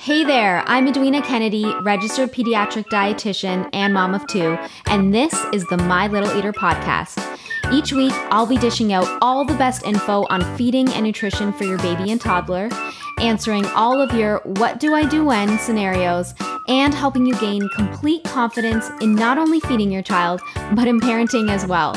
Hey there, I'm Edwena Kennedy, registered pediatric dietitian and mom of two, and this is the My Little Eater podcast. Each week, I'll be dishing out all the best info on feeding and nutrition for your baby and toddler, answering all of your what do I do when scenarios, and helping you gain complete confidence in not only feeding your child, but in parenting as well.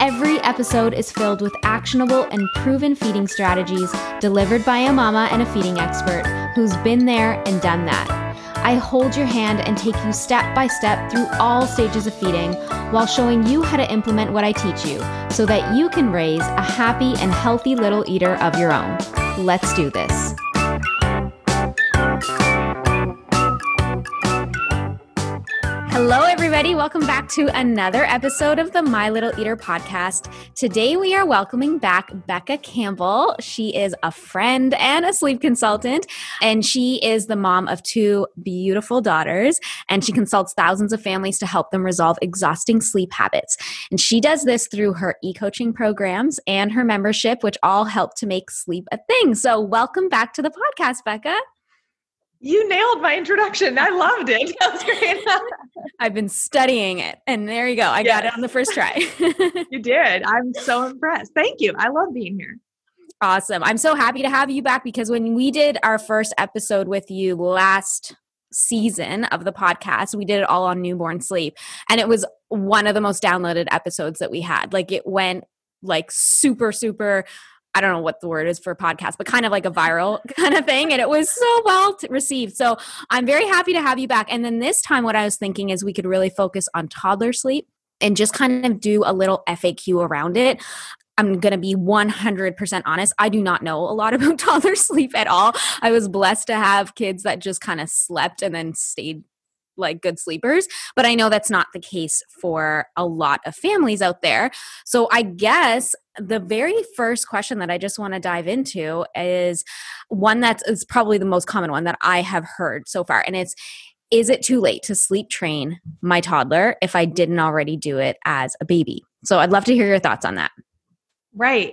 Every episode is filled with actionable and proven feeding strategies delivered by a mama and a feeding expert who's been there and done that. I hold your hand and take you step by step through all stages of feeding while showing you how to implement what I teach you so that you can raise a happy and healthy little eater of your own. Let's do this. Everybody. Welcome back to another episode of the My Little Eater podcast. Today, we are welcoming back Becca Campbell. She is a friend and a sleep consultant, and she is the mom of two beautiful daughters. And she consults thousands of families to help them resolve exhausting sleep habits. And she does this through her e coaching programs and her membership, which all help to make sleep a thing. So, welcome back to the podcast, Becca. You nailed my introduction. I loved it. That was great. I've been studying it, and there you go. I yes. got it on the first try. you did. I'm so impressed. Thank you. I love being here. Awesome. I'm so happy to have you back because when we did our first episode with you last season of the podcast, we did it all on newborn sleep, and it was one of the most downloaded episodes that we had. Like it went like super, super I don't know what the word is for podcast, but kind of like a viral kind of thing. And it was so well received. So I'm very happy to have you back. And then this time, what I was thinking is we could really focus on toddler sleep and just kind of do a little FAQ around it. I'm going to be 100% honest. I do not know a lot about toddler sleep at all. I was blessed to have kids that just kind of slept and then stayed like good sleepers, but I know that's not the case for a lot of families out there. So I guess the very first question that I just want to dive into is one that's is probably the most common one that I have heard so far and it's is it too late to sleep train my toddler if I didn't already do it as a baby? So I'd love to hear your thoughts on that. Right.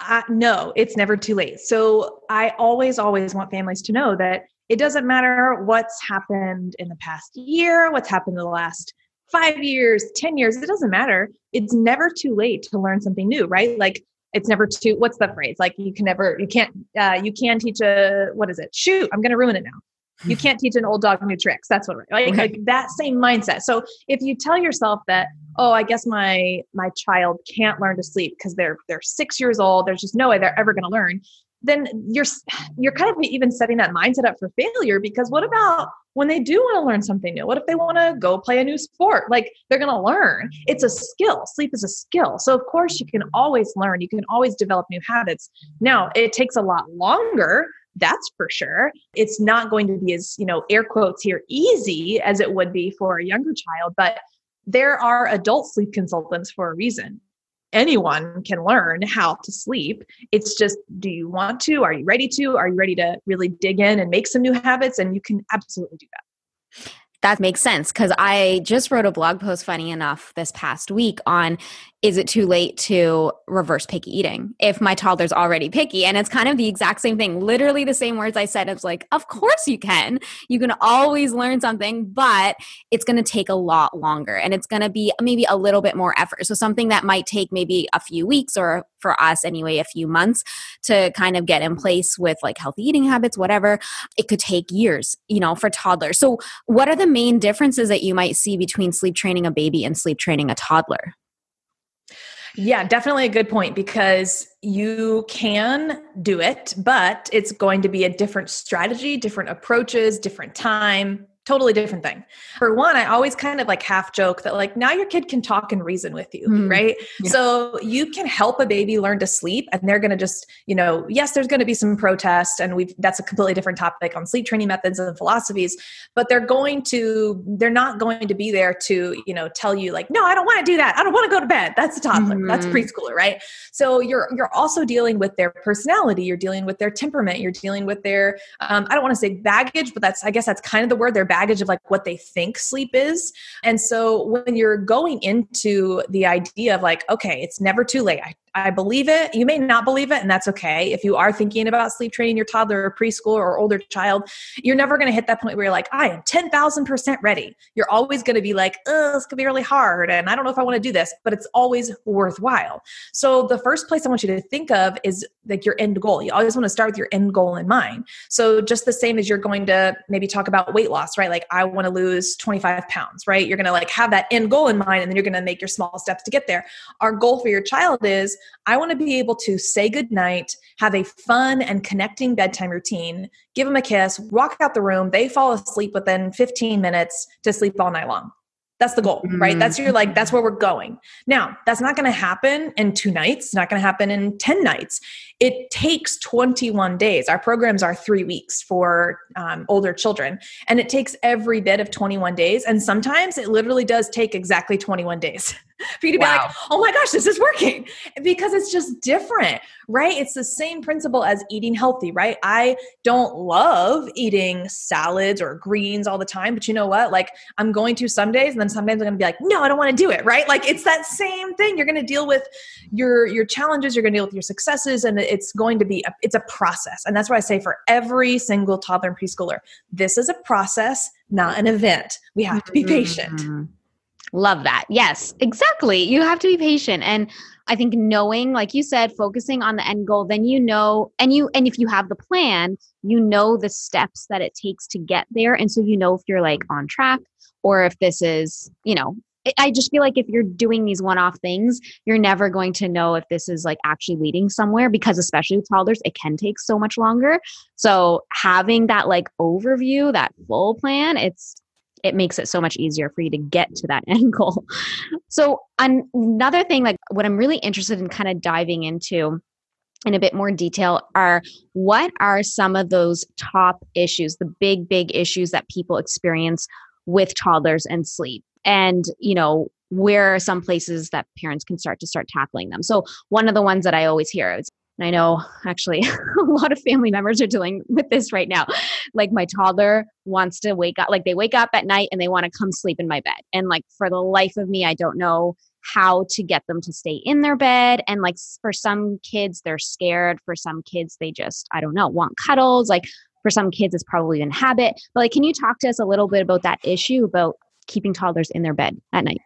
Uh, no, it's never too late. So I always, always want families to know that it doesn't matter what's happened in the past year, what's happened in the last five years, 10 years, it doesn't matter. It's never too late to learn something new, right? Like it's never too, what's the phrase? Like you can never, you can't, uh, you can teach a, what is it? Shoot, I'm going to ruin it now. You can't teach an old dog new tricks. That's what, right? Like, like that same mindset. So if you tell yourself that, oh, I guess my, my child can't learn to sleep because they're, they're six years old. There's just no way they're ever going to learn then you're you're kind of even setting that mindset up for failure because what about when they do want to learn something new? What if they want to go play a new sport? Like they're going to learn. It's a skill. Sleep is a skill. So of course you can always learn. You can always develop new habits. Now it takes a lot longer that's for sure. It's not going to be as you know air quotes here easy as it would be for a younger child but there are adult sleep consultants for a reason anyone can learn how to sleep. It's just, do you want to? Are you ready to? Are you ready to really dig in and make some new habits? And you can absolutely do that. That makes sense because I just wrote a blog post, funny enough, this past week on is it too late to reverse picky eating if my toddler's already picky? And it's kind of the exact same thing. Literally the same words I said. It's like, of course you can. You can always learn something, but it's going to take a lot longer and it's going to be maybe a little bit more effort. So something that might take maybe a few weeks or for us anyway, a few months to kind of get in place with like healthy eating habits, whatever, it could take years, you know, for toddlers. So what are the main differences that you might see between sleep training a baby and sleep training a toddler? Yeah, definitely a good point because you can do it, but it's going to be a different strategy, different approaches, different time, totally different thing. For one, I always kind of like half joke that like now your kid can talk and reason with you, mm. right? Yeah. So you can help a baby learn to sleep and they're going to just, you know, yes, there's going to be some protest and we've that's a completely different topic on sleep training methods and philosophies, but they're going to they're not going to be there to, you know, tell you like, "No, I don't want to do that. I don't want to go to bed." That's a toddler. Mm. That's preschooler, right? So you're you're also dealing with their personality, you're dealing with their temperament, you're dealing with their um, I don't want to say baggage, but that's I guess that's kind of the word, their baggage of like what they think sleep is. And so when you're going into the idea of like, okay, it's never too late. I, I believe it. You may not believe it, and that's okay. If you are thinking about sleep training your toddler or preschool or older child, you're never going to hit that point where you're like, I am 10,000% ready. You're always going to be like, oh, this could be really hard. And I don't know if I want to do this, but it's always worthwhile. So the first place I want you to think of is like your end goal. You always want to start with your end goal in mind. So just the same as you're going to maybe talk about weight loss, right? Like I want to lose 25 pounds, right? You're going to like have that end goal in mind and then you're going to make your small steps to get there. Our goal for your child is I want to be able to say goodnight, have a fun and connecting bedtime routine, give them a kiss, walk out the room, they fall asleep within 15 minutes to sleep all night long. That's the goal, right? That's your like, that's where we're going. Now, that's not going to happen in two nights, not going to happen in 10 nights. It takes 21 days. Our programs are three weeks for um, older children, and it takes every bit of 21 days. And sometimes it literally does take exactly 21 days for you to wow. be like, oh my gosh, this is working because it's just different, right? It's the same principle as eating healthy, right? I don't love eating salads or greens all the time, but you know what? Like, I'm going to some days, and then sometimes I'm gonna be like, no, I don't wanna do it, right? Like, it's that same thing. You're gonna deal with your your challenges, you're gonna deal with your successes, and it's going to be, a, it's a process. And that's why I say for every single toddler and preschooler, this is a process, not an event. We have to be patient. Mm-hmm. Love that. Yes, exactly. You have to be patient. And I think knowing, like you said, focusing on the end goal, then you know, and you, and if you have the plan, you know the steps that it takes to get there. And so you know if you're like on track or if this is, you know, I just feel like if you're doing these one off things, you're never going to know if this is like actually leading somewhere because, especially with toddlers, it can take so much longer. So, having that like overview, that full plan, it's it makes it so much easier for you to get to that end goal. So, another thing, like what I'm really interested in kind of diving into in a bit more detail are what are some of those top issues, the big, big issues that people experience with toddlers and sleep? And, you know, where are some places that parents can start to start tackling them? So, one of the ones that I always hear is and I know actually a lot of family members are dealing with this right now. Like my toddler wants to wake up, like they wake up at night and they want to come sleep in my bed. And like for the life of me, I don't know how to get them to stay in their bed. And like for some kids, they're scared. For some kids, they just, I don't know, want cuddles. Like for some kids, it's probably an habit. But like, can you talk to us a little bit about that issue about keeping toddlers in their bed at night?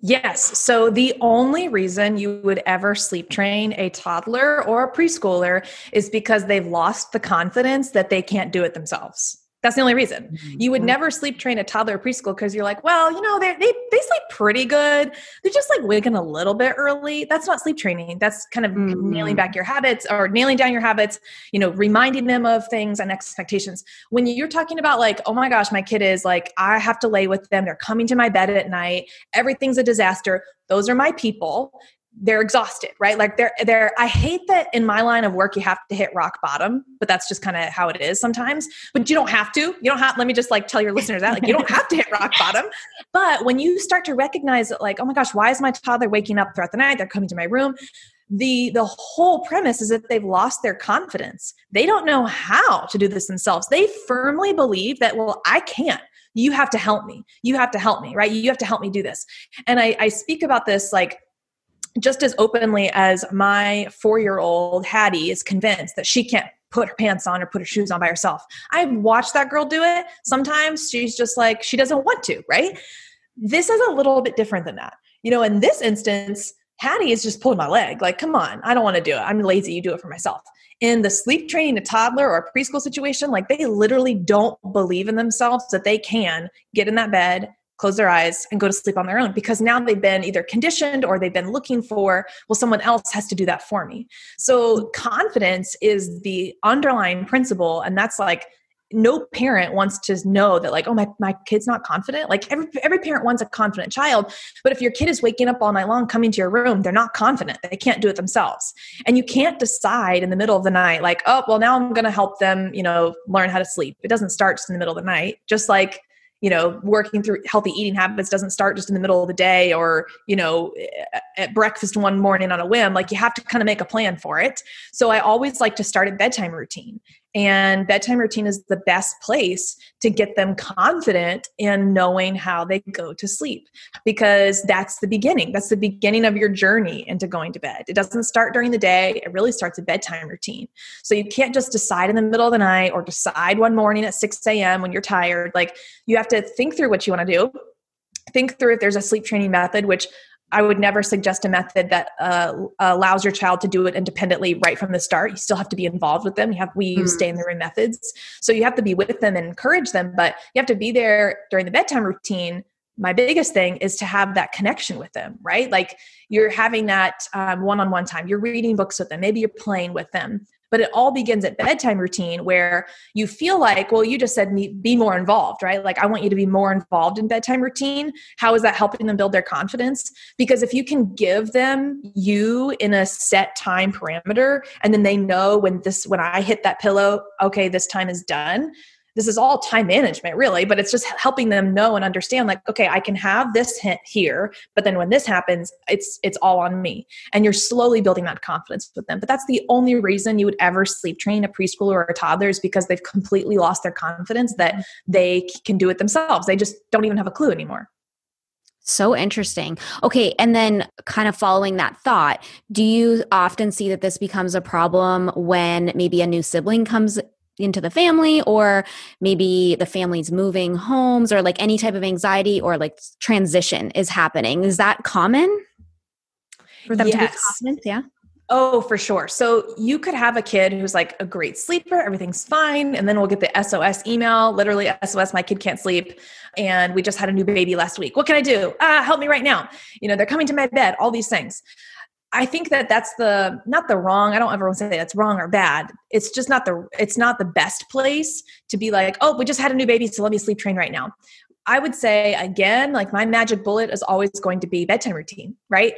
Yes. So the only reason you would ever sleep train a toddler or a preschooler is because they've lost the confidence that they can't do it themselves. That's the only reason. Mm-hmm. You would never sleep train a toddler preschool because you're like, well, you know, they they they sleep pretty good. They're just like waking a little bit early. That's not sleep training. That's kind of mm-hmm. nailing back your habits or nailing down your habits, you know, reminding them of things and expectations. When you're talking about like, oh my gosh, my kid is like, I have to lay with them. They're coming to my bed at night. Everything's a disaster. Those are my people they're exhausted, right? Like they're they're I hate that in my line of work you have to hit rock bottom, but that's just kind of how it is sometimes. But you don't have to. You don't have let me just like tell your listeners that like you don't have to hit rock bottom. But when you start to recognize that like, oh my gosh, why is my toddler waking up throughout the night? They're coming to my room. The the whole premise is that they've lost their confidence. They don't know how to do this themselves. They firmly believe that well, I can't you have to help me you have to help me right you have to help me do this and I, I speak about this like just as openly as my four year old Hattie is convinced that she can't put her pants on or put her shoes on by herself. I've watched that girl do it. Sometimes she's just like, she doesn't want to, right? This is a little bit different than that. You know, in this instance, Hattie is just pulling my leg. Like, come on, I don't want to do it. I'm lazy. You do it for myself. In the sleep training a toddler or preschool situation, like they literally don't believe in themselves that they can get in that bed, close their eyes and go to sleep on their own because now they've been either conditioned or they've been looking for well someone else has to do that for me. So confidence is the underlying principle and that's like no parent wants to know that like oh my, my kid's not confident. Like every, every parent wants a confident child but if your kid is waking up all night long coming to your room they're not confident. They can't do it themselves. And you can't decide in the middle of the night like oh well now i'm going to help them you know learn how to sleep. It doesn't start just in the middle of the night. Just like you know working through healthy eating habits doesn't start just in the middle of the day or you know at breakfast one morning on a whim like you have to kind of make a plan for it. So i always like to start a bedtime routine And bedtime routine is the best place to get them confident in knowing how they go to sleep because that's the beginning. That's the beginning of your journey into going to bed. It doesn't start during the day, it really starts a bedtime routine. So you can't just decide in the middle of the night or decide one morning at 6 a.m. when you're tired. Like you have to think through what you want to do think through if there's a sleep training method, which I would never suggest a method that uh, allows your child to do it independently right from the start. You still have to be involved with them. You have we use mm. stay in the room methods, so you have to be with them and encourage them, but you have to be there during the bedtime routine. My biggest thing is to have that connection with them, right? Like you're having that one on one time. You're reading books with them. Maybe you're playing with them. But it all begins at bedtime routine where you feel like, well, you just said be more involved, right? Like, I want you to be more involved in bedtime routine. How is that helping them build their confidence? Because if you can give them you in a set time parameter, and then they know when this, when I hit that pillow, okay, this time is done, this is all time management really but it's just helping them know and understand like okay i can have this hint here but then when this happens it's it's all on me and you're slowly building that confidence with them but that's the only reason you would ever sleep train a preschooler or a toddler is because they've completely lost their confidence that they can do it themselves they just don't even have a clue anymore so interesting. Okay. And then, kind of following that thought, do you often see that this becomes a problem when maybe a new sibling comes into the family or maybe the family's moving homes or like any type of anxiety or like transition is happening is that common for them yes. to be confident yeah Oh, for sure. So you could have a kid who's like a great sleeper, everything's fine, and then we'll get the SOS email, literally SOS, my kid can't sleep, and we just had a new baby last week. What can I do? Ah, help me right now. You know, they're coming to my bed, all these things. I think that that's the not the wrong. I don't ever want to say that's wrong or bad. It's just not the it's not the best place to be like, oh, we just had a new baby, so let me sleep train right now. I would say again, like my magic bullet is always going to be bedtime routine, right?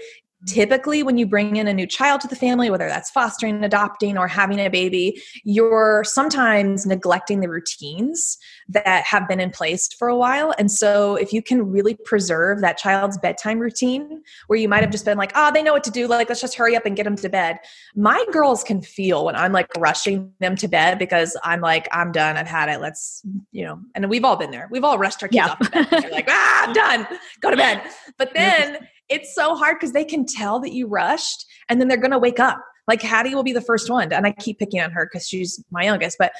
Typically when you bring in a new child to the family whether that's fostering adopting or having a baby you're sometimes neglecting the routines that have been in place for a while. And so if you can really preserve that child's bedtime routine where you might have just been like oh they know what to do. Like let's just hurry up and get them to bed. My girls can feel when i'm like rushing them to bed because i'm like i'm done. I've had it. Let's you know and we've all been there. We've all rushed our kids yeah. off to bed. Like ah i'm done. Go to bed. But then it's so hard because they can tell that you rushed and then they're going to wake up. Like Hattie will be the first one. And I keep picking on her because she's my youngest, but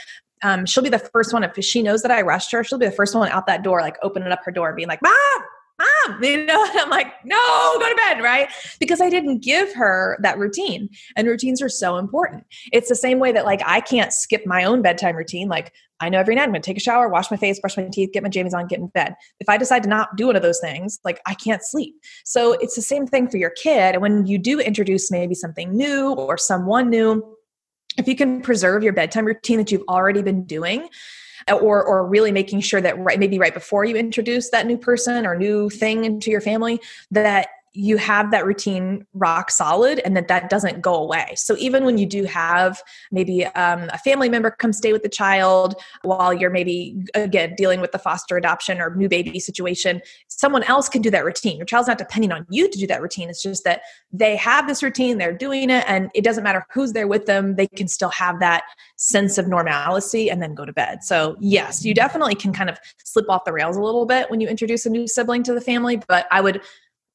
um, she'll be the first one. If she knows that I rushed her, she'll be the first one out that door, like opening up her door and being like, Mom, mom, you know, I'm like, no, go to bed, right? Because I didn't give her that routine. And routines are so important. It's the same way that like I can't skip my own bedtime routine. Like I know every night I'm gonna take a shower, wash my face, brush my teeth, get my jammies on, get in bed. If I decide to not do one of those things, like I can't sleep. So it's the same thing for your kid. And when you do introduce maybe something new or someone new, if you can preserve your bedtime routine that you've already been doing, or or really making sure that right maybe right before you introduce that new person or new thing into your family that you have that routine rock solid and that that doesn't go away. So even when you do have maybe um, a family member come stay with the child while you're maybe again dealing with the foster adoption or new baby situation someone else can do that routine. Your child's not depending on you to do that routine. It's just that they have this routine they're doing it and it doesn't matter who's there with them they can still have that sense of normalcy and then go to bed. So yes you definitely can kind of slip off the rails a little bit when you introduce a new sibling to the family but i would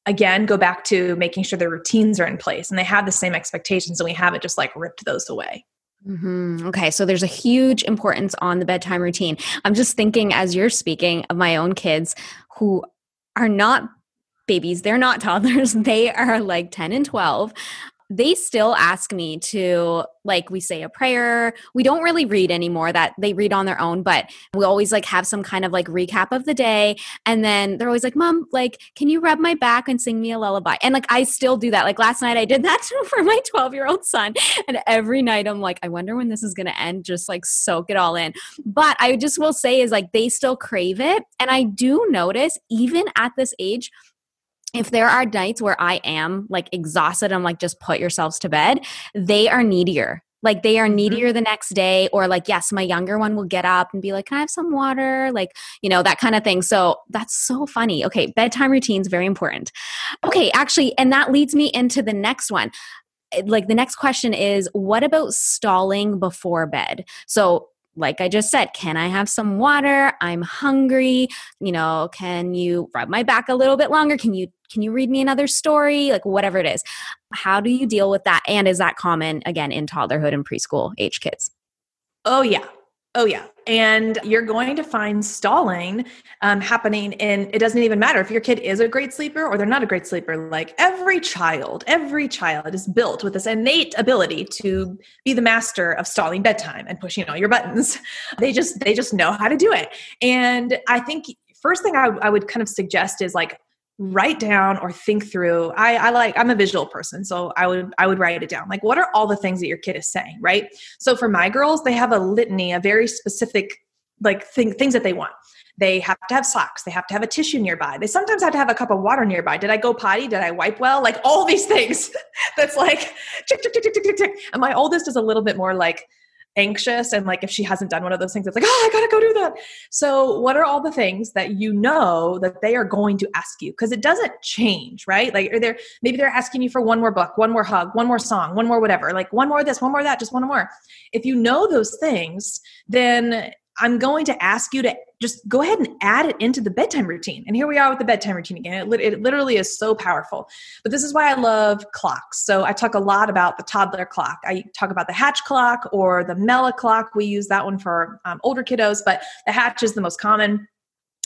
again go back to making sure the routines are in place and they have the same expectations and we haven't just like ripped those away Mm-hmm. Okay, so there's a huge importance on the bedtime routine. I'm just thinking as you're speaking of my own kids who are not babies, they're not toddlers, they are like 10 and 12 they still ask me to like we say a prayer. We don't really read anymore that they read on their own but we always like have some kind of like recap of the day. And then they're always like mom like can you rub my back and sing me a lullaby? And like i still do that. Like last night i did that for my 12 year old son. And every night i'm like i wonder when this is to end. Just like soak it all in. But i just will say is like they still crave it. And i do notice even at this age if there are nights where I am like exhausted, I'm like, just put yourselves to bed, they are needier. Like they are mm-hmm. needier the next day, or like, yes, my younger one will get up and be like, Can I have some water? Like, you know, that kind of thing. So that's so funny. Okay, bedtime routines, very important. Okay, actually, and that leads me into the next one like the next question is what about stalling before bed so like I just said, can I have some water? I'm hungry. You know, can you rub my back a little bit longer? Can you can you read me another story? Like whatever it is. How do you deal with that? And is that common again in toddlerhood and preschool age kids? Oh yeah. Oh, yeah. And you're going to find stalling um, happening. And it doesn't even matter if your kid is a great sleeper or they're not a great sleeper. Like every child, every child is built with this innate ability to be the master of stalling bedtime and pushing all your buttons. They just, they just know how to do it. And I think first thing I, I would kind of suggest is like write down or think through. I, I like i'm a visual person so i would i would write it down. Like what are all the things that your kid is saying right? So for my girls they have a litany a very specific like thing, things that they want. They have to have socks. They have to have a tissue nearby. They sometimes have to have a cup of water nearby. Did i go potty? Did i wipe well? Like all these things that's like tick tick tick tick tick tick and my oldest is a little bit more like anxious and like if she hasn't done one of those things it's like oh i gotta go do that. So what are all the things that you know that they are going to ask you? Because it doesn't change right? Like are there maybe they're asking you for one more book one more hug one more song one more whatever like one more this one more that just one more. If you know those things then I'm going to ask you to just go ahead and add it into the bedtime routine. And here we are with the bedtime routine again. It, it, literally is so powerful. But this is why I love clocks. So I talk a lot about the toddler clock. I talk about the hatch clock or the Mella clock. We use that one for um, older kiddos, but the hatch is the most common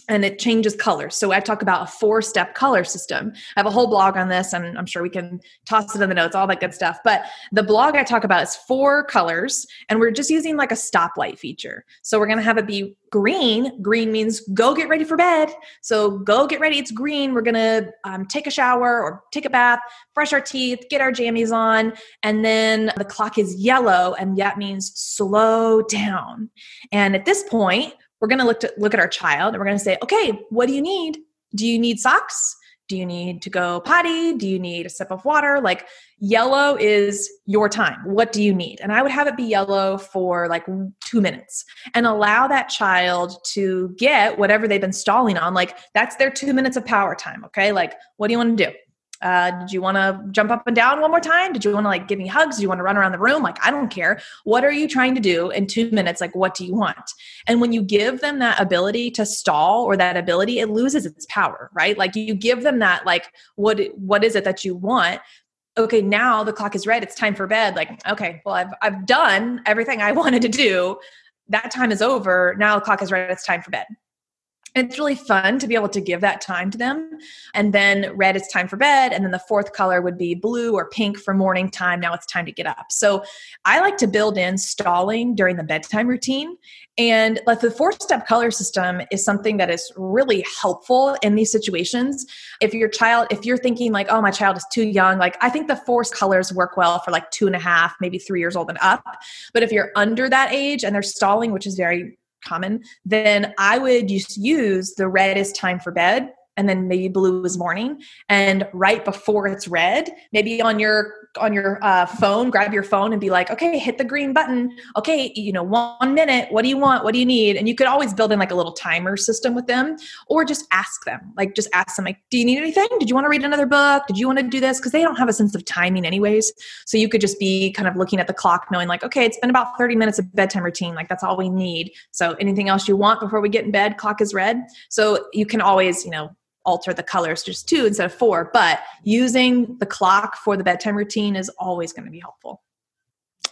and it changes colors. So I talk about a four step color system. I have a whole blog on this, and I'm sure we can toss it in the notes, all that good stuff. But the blog I talk about is four colors, and we're just using like a stoplight feature. So we're going to have it be green. Green means go get ready for bed. So go get ready. It's green. We're going to um, take a shower or take a bath, brush our teeth, get our jammies on. And then the clock is yellow, and that means slow down. And at this point, we're going to look to look at our child and we're going to say, okay, what do you need? Do you need socks? Do you need to go potty? Do you need a sip of water? Like yellow is your time. What do you need? And I would have it be yellow for like two minutes and allow that child to get whatever they've been stalling on. Like that's their two minutes of power time. Okay. Like, what do you want to do? Uh, did you want to jump up and down one more time? Did you want to like give me hugs? Do you want to run around the room? Like, I don't care. What are you trying to do in two minutes? Like, what do you want? And when you give them that ability to stall or that ability, it loses its power, right? Like you give them that, like, what what is it that you want? Okay, now the clock is red. It's time for bed. Like, okay, well, I've I've done everything I wanted to do. That time is over. Now the clock is red. It's time for bed it's really fun to be able to give that time to them. And then red is time for bed. And then the fourth color would be blue or pink for morning time. Now it's time to get up. So I like to build in stalling during the bedtime routine. And like the four step color system is something that is really helpful in these situations. If your child, if you're thinking like, oh, my child is too young, like I think the four colors work well for like two and a half, maybe three years old and up. But if you're under that age and they're stalling, which is very common, then I would just use the red is time for bed and then maybe blue is morning. And right before it's red maybe on your on your uh, phone grab your phone and be like okay hit the green button. Okay you know one minute. What do you want? What do you need? And you could always build in like a little timer system with them or just ask them like just ask them like do you need anything? Did you want to read another book? Did you want to do this? Because they don't have a sense of timing anyways. So you could just be kind of looking at the clock knowing like okay it's been about 30 minutes of bedtime routine. Like that's all we need. So anything else you want before we get in bed? Clock is red. So you can always you know alter the colors just two instead of four. But using the clock for the bedtime routine is always going to be helpful.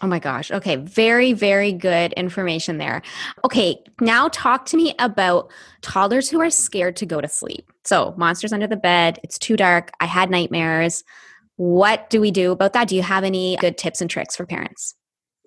Oh my gosh. Okay. Very, very good information there. Okay. Now talk to me about toddlers who are scared to go to sleep. So, monsters under the bed, it's too dark, I had nightmares. What do we do about that? Do you have any good tips and tricks for parents?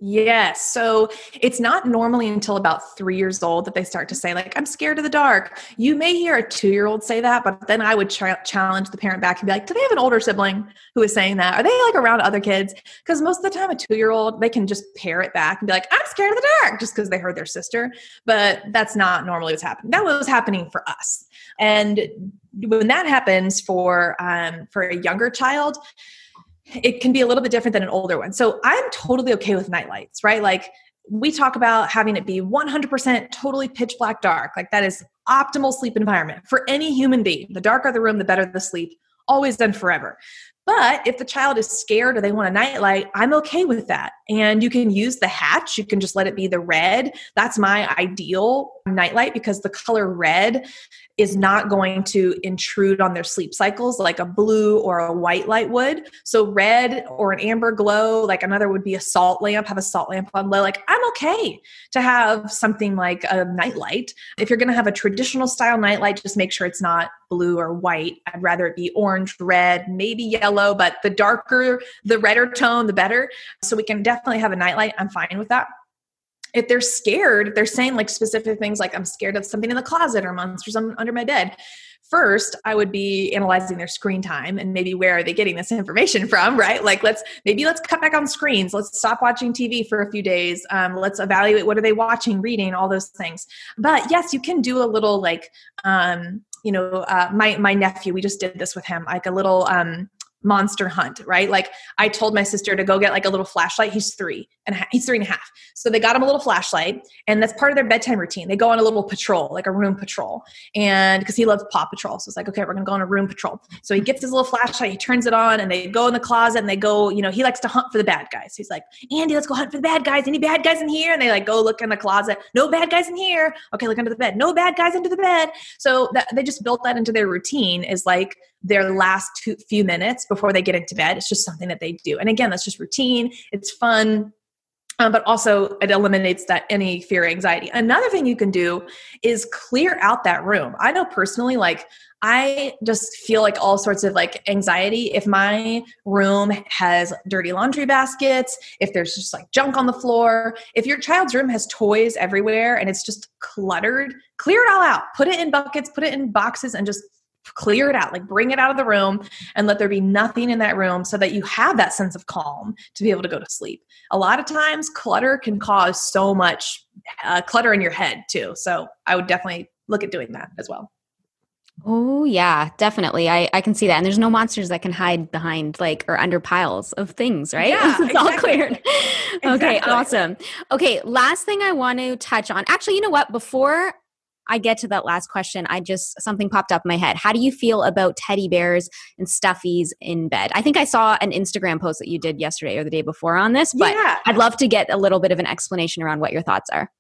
Yes. So it's not normally until about three years old that they start to say, like, I'm scared of the dark. You may hear a two year old say that, but then I would ch- challenge the parent back and be like, Do they have an older sibling who is saying that? Are they like around other kids? Because most of the time, a two year old, they can just pair it back and be like, I'm scared of the dark just because they heard their sister. But that's not normally what's happening. That was happening for us. And when that happens for um, for a younger child, it can be a little bit different than an older one. So I'm totally okay with night lights, right? Like we talk about having it be 100% totally pitch black dark. Like that is optimal sleep environment for any human being. The darker the room, the better the sleep always done forever. But if the child is scared or they want a nightlight, I'm okay with that. And you can use the hatch. You can just let it be the red. That's my ideal nightlight because the color red is not going to intrude on their sleep cycles like a blue or a white light would. So red or an amber glow, like another would be a salt lamp, have a salt lamp on low. Like I'm okay to have something like a nightlight. If you're going to have a traditional style nightlight, just make sure it's not blue or white. I'd rather it be orange, red, maybe yellow, but the darker, the redder tone, the better. So we can definitely have a nightlight. I'm fine with that if they're scared, they're saying like specific things like, I'm scared of something in the closet or monsters under my bed. First, I would be analyzing their screen time and maybe where are they getting this information from, right? Like, let's maybe let's cut back on screens. Let's stop watching TV for a few days. Um, let's evaluate what are they watching, reading, all those things. But yes, you can do a little like, um, you know, uh, my my nephew. We just did this with him, like a little. Um, monster hunt, right? Like I told my sister to go get like a little flashlight. He's three and he's three and a half. So they got him a little flashlight and that's part of their bedtime routine. They go on a little patrol, like a room patrol. And because he loves Paw Patrol. So it's like, okay, we're to go on a room patrol. So he gets his little flashlight, he turns it on and they go in the closet and they go, you know, he likes to hunt for the bad guys. He's like, Andy, let's go hunt for the bad guys. Any bad guys in here? And they like go look in the closet. No bad guys in here. Okay, look under the bed. No bad guys under the bed. So that, they just built that into their routine is like, their last two, few minutes before they get into bed. It's just something that they do. And again, that's just routine. It's fun. Um, but also it eliminates that any fear anxiety another thing you can do is clear out that room i know personally like i just feel like all sorts of like anxiety if my room has dirty laundry baskets if there's just like junk on the floor if your child's room has toys everywhere and it's just cluttered clear it all out put it in buckets put it in boxes and just clear it out like bring it out of the room and let there be nothing in that room so that you have that sense of calm to be able to go to sleep a lot of times clutter can cause so much uh, clutter in your head too so i would definitely look at doing that as well Oh yeah, definitely. I, I can see that. And there's no monsters that can hide behind like or under piles of things, right? Yeah, it's exactly. all cleared. Exactly. Okay, awesome. Okay, last thing I want to touch on. Actually, you know what? Before I get to that last question, I just something popped up in my head. How do you feel about teddy bears and stuffies in bed? I think I saw an Instagram post that you did yesterday or the day before on this, but Yeah. I'd love to get a little bit of an explanation around what your thoughts are.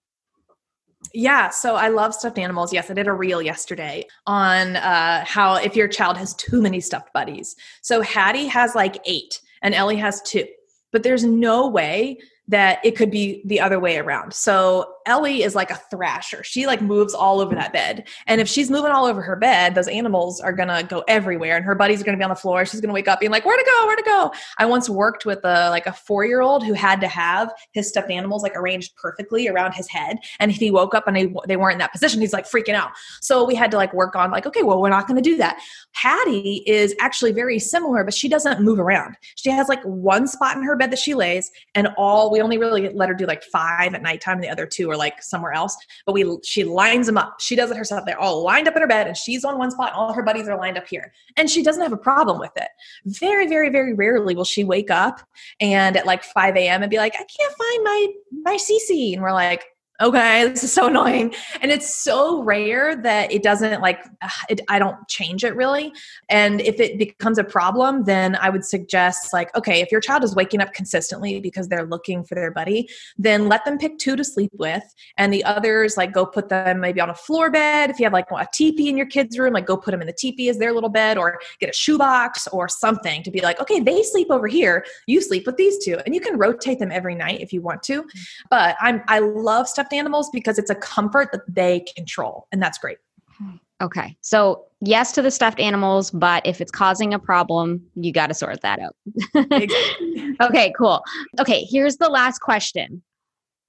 Yeah, so I love stuffed animals. Yes, I did a reel yesterday on uh, how if your child has too many stuffed buddies. So Hattie has like eight, and Ellie has two, but there's no way that it could be the other way around. So Ellie is like a thrasher. She like moves all over that bed. And if she's moving all over her bed, those animals are gonna go everywhere and her buddies are gonna be on the floor. She's gonna wake up being like, where to go, where to go. I once worked with a like a four-year-old who had to have his stuffed animals like arranged perfectly around his head. And if he woke up and they, they weren't in that position, he's like freaking out. So we had to like work on like, okay, well, we're not gonna do that. Hattie is actually very similar, but she doesn't move around. She has like one spot in her bed that she lays, and all we only really let her do like five at nighttime, and the other two are like somewhere else. But we she lines them up. She does it herself. They're all lined up in her bed, and she's on one spot. All her buddies are lined up here, and she doesn't have a problem with it. Very, very, very rarely will she wake up and at like five a.m. and be like, "I can't find my my CC," and we're like, okay this is so annoying. And it's so rare that it doesn't like it, i don't change it really. And if it becomes a problem then i would suggest like okay if your child is waking up consistently because they're looking for their buddy then let them pick two to sleep with. And the others like go put them maybe on a floor bed. If you have like a teepee in your kids room like go put them in the teepee as their little bed or get a shoebox or something to be like okay they sleep over here. You sleep with these two. And you can rotate them every night if you want to. Mm. But i'm i love stuff stuffed animals because it's a comfort that they control and that's great Okay. So, yes to the stuffed animals, but if it's causing a problem, you got to sort that out. Exactly. okay, cool. Okay, here's the last question.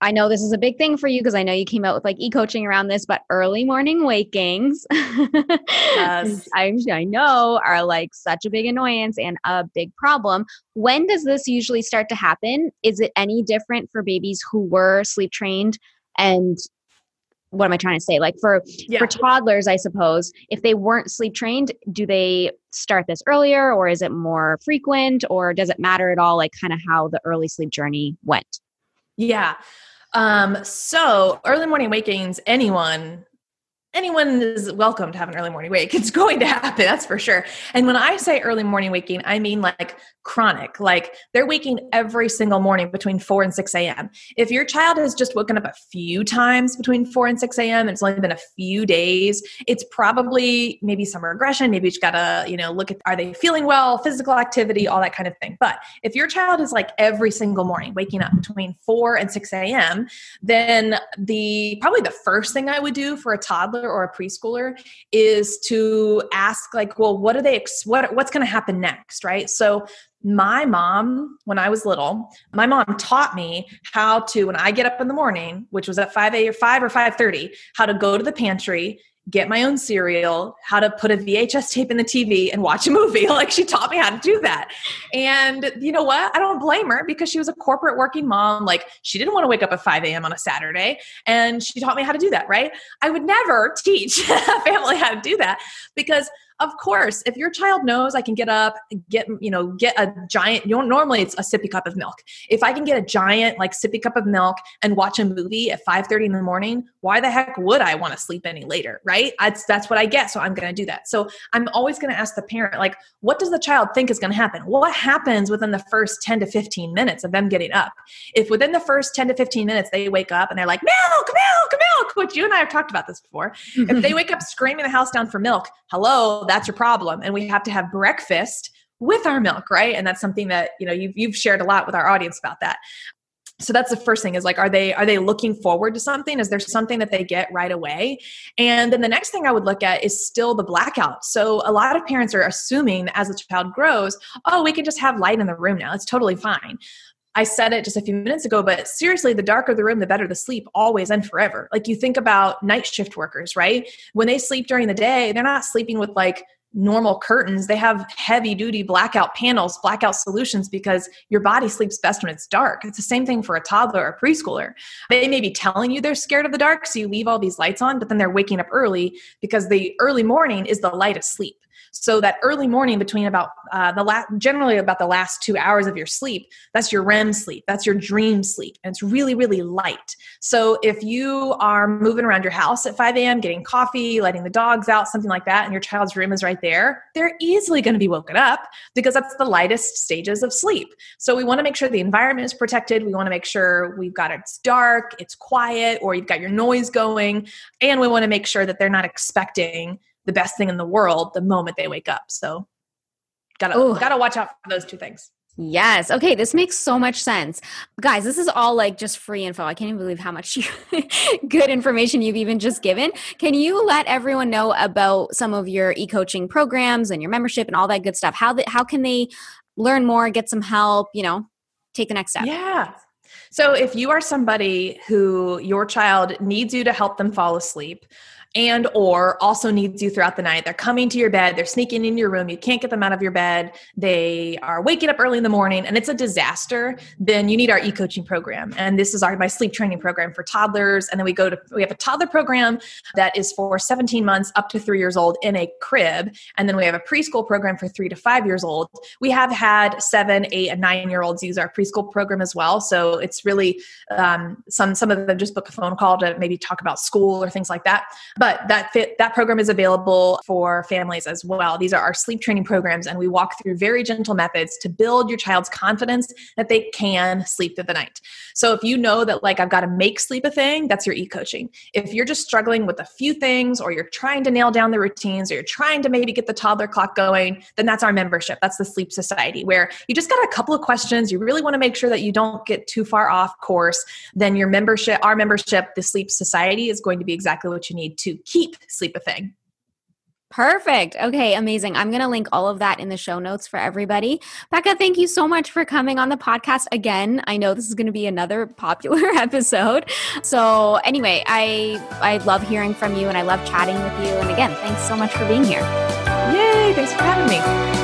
I know this is a big thing for you because I know you came out with like e coaching around this, but early morning wakings, Yes. I, I know, are like such a big annoyance and a big problem. When does this usually start to happen? Is it any different for babies who were sleep trained? And what am I trying to say? Like for yeah for toddlers, I suppose, if they weren't sleep trained, do they start this earlier or is it more frequent or does it matter at all? Like, kind of how the early sleep journey went? Yeah. Um, so early morning wakings, anyone anyone is welcome to have an early morning wake. It's going to happen, that's for sure. And when I say early morning waking, I mean like chronic, like they're waking every single morning between 4 and 6 a.m. If your child has just woken up a few times between 4 and 6 a.m. and it's only been a few days, it's probably maybe some regression. Maybe you've got to, you know, look at are they feeling well, physical activity, all that kind of thing. But if your child is like every single morning waking up between 4 and 6 a.m., then the probably the first thing I would do for a toddler or a preschooler is to ask like, well, what are they what what's going to happen next, right? So my mom when i was little my mom taught me how to when i get up in the morning which was at 5 a or 5 or 5.30 how to go to the pantry get my own cereal how to put a vhs tape in the tv and watch a movie. Like she taught me how to do that. And you know what? I don't blame her because she was a corporate working mom. Like she didn't want to wake up at 5 a.m on a saturday and she taught me how to do that right? I would never teach a family how to do that because of course, if your child knows I can get up, get, you know, get a giant, you know, normally it's a sippy cup of milk. If I can get a giant like sippy cup of milk and watch a movie at 5:30 in the morning, why the heck would I want to sleep any later, right? That's that's what I get, so I'm going to do that. So I'm always going to ask the parent like, what does the child think is going to happen? What happens within the first 10 to 15 minutes of them getting up? If within the first 10 to 15 minutes they wake up and they're like, milk, milk, milk, which you and I have talked about this before. if mm-hmm. they wake up screaming the house down for milk, hello, that's your problem. And we have to have breakfast with our milk right? And that's something that you know you've, you've shared a lot with our audience about that. So that's the first thing is like are they are they looking forward to something? Is there something that they get right away? And then the next thing i would look at is still the blackout. So a lot of parents are assuming as the child grows oh we can just have light in the room now. It's totally fine I said it just a few minutes ago, but seriously, the darker the room, the better the sleep, always and forever. Like you think about night shift workers, right? When they sleep during the day, they're not sleeping with like normal curtains they have heavy duty blackout panels blackout solutions because your body sleeps best when it's dark it's the same thing for a toddler or preschooler they may be telling you they're scared of the dark so you leave all these lights on but then they're waking up early because the early morning is the lightest sleep so that early morning between about uh, the last, generally about the last two hours of your sleep, that's your REM sleep, that's your dream sleep, and it's really really light. So if you are moving around your house at 5 a.m., getting coffee, letting the dogs out, something like that, and your child's room is right there, they're easily going to be woken up because that's the lightest stages of sleep. So we want to make sure the environment is protected. We want to make sure we've got it's dark, it's quiet, or you've got your noise going, and we want to make sure that they're not expecting the best thing in the world the moment they wake up. So gotta Ooh. gotta watch out for those two things. Yes. Okay. This makes so much sense. Guys, this is all like just free info. I can't even believe how much good information you've even just given. Can you let everyone know about some of your e coaching programs and your membership and all that good stuff? How, the, how can they learn more, get some help, you know, take the next step? Yeah. So if you are somebody who your child needs you to help them fall asleep, and or also needs you throughout the night. They're coming to your bed. They're sneaking in your room. You can't get them out of your bed. They are waking up early in the morning and it's a disaster. Then you need our e-coaching program. And this is our my sleep training program for toddlers. And then we go to we have a toddler program that is for 17 months up to three years old in a crib. And then we have a preschool program for three to five years old. We have had seven eight and nine year olds use our preschool program as well. So it's really um, some some of them just book a phone call to maybe talk about school or things like that but that fit, that program is available for families as well. These are our sleep training programs, and we walk through very gentle methods to build your child's confidence that they can sleep through the night. So if you know that like I've got to make sleep a thing, that's your e-coaching. If you're just struggling with a few things, or you're trying to nail down the routines, or you're trying to maybe get the toddler clock going, then that's our membership. That's the Sleep Society, where you just got a couple of questions. You really want to make sure that you don't get too far off course. Then your membership, our membership, the Sleep Society, is going to be exactly what you need to to keep Sleep a Thing. Perfect. Okay, amazing. I'm going to link all of that in the show notes for everybody. Becca, thank you so much for coming on the podcast again. I know this is going to be another popular episode. So, anyway, I I love hearing from you and I love chatting with you and again, thanks so much for being here. Yay, thanks for having me.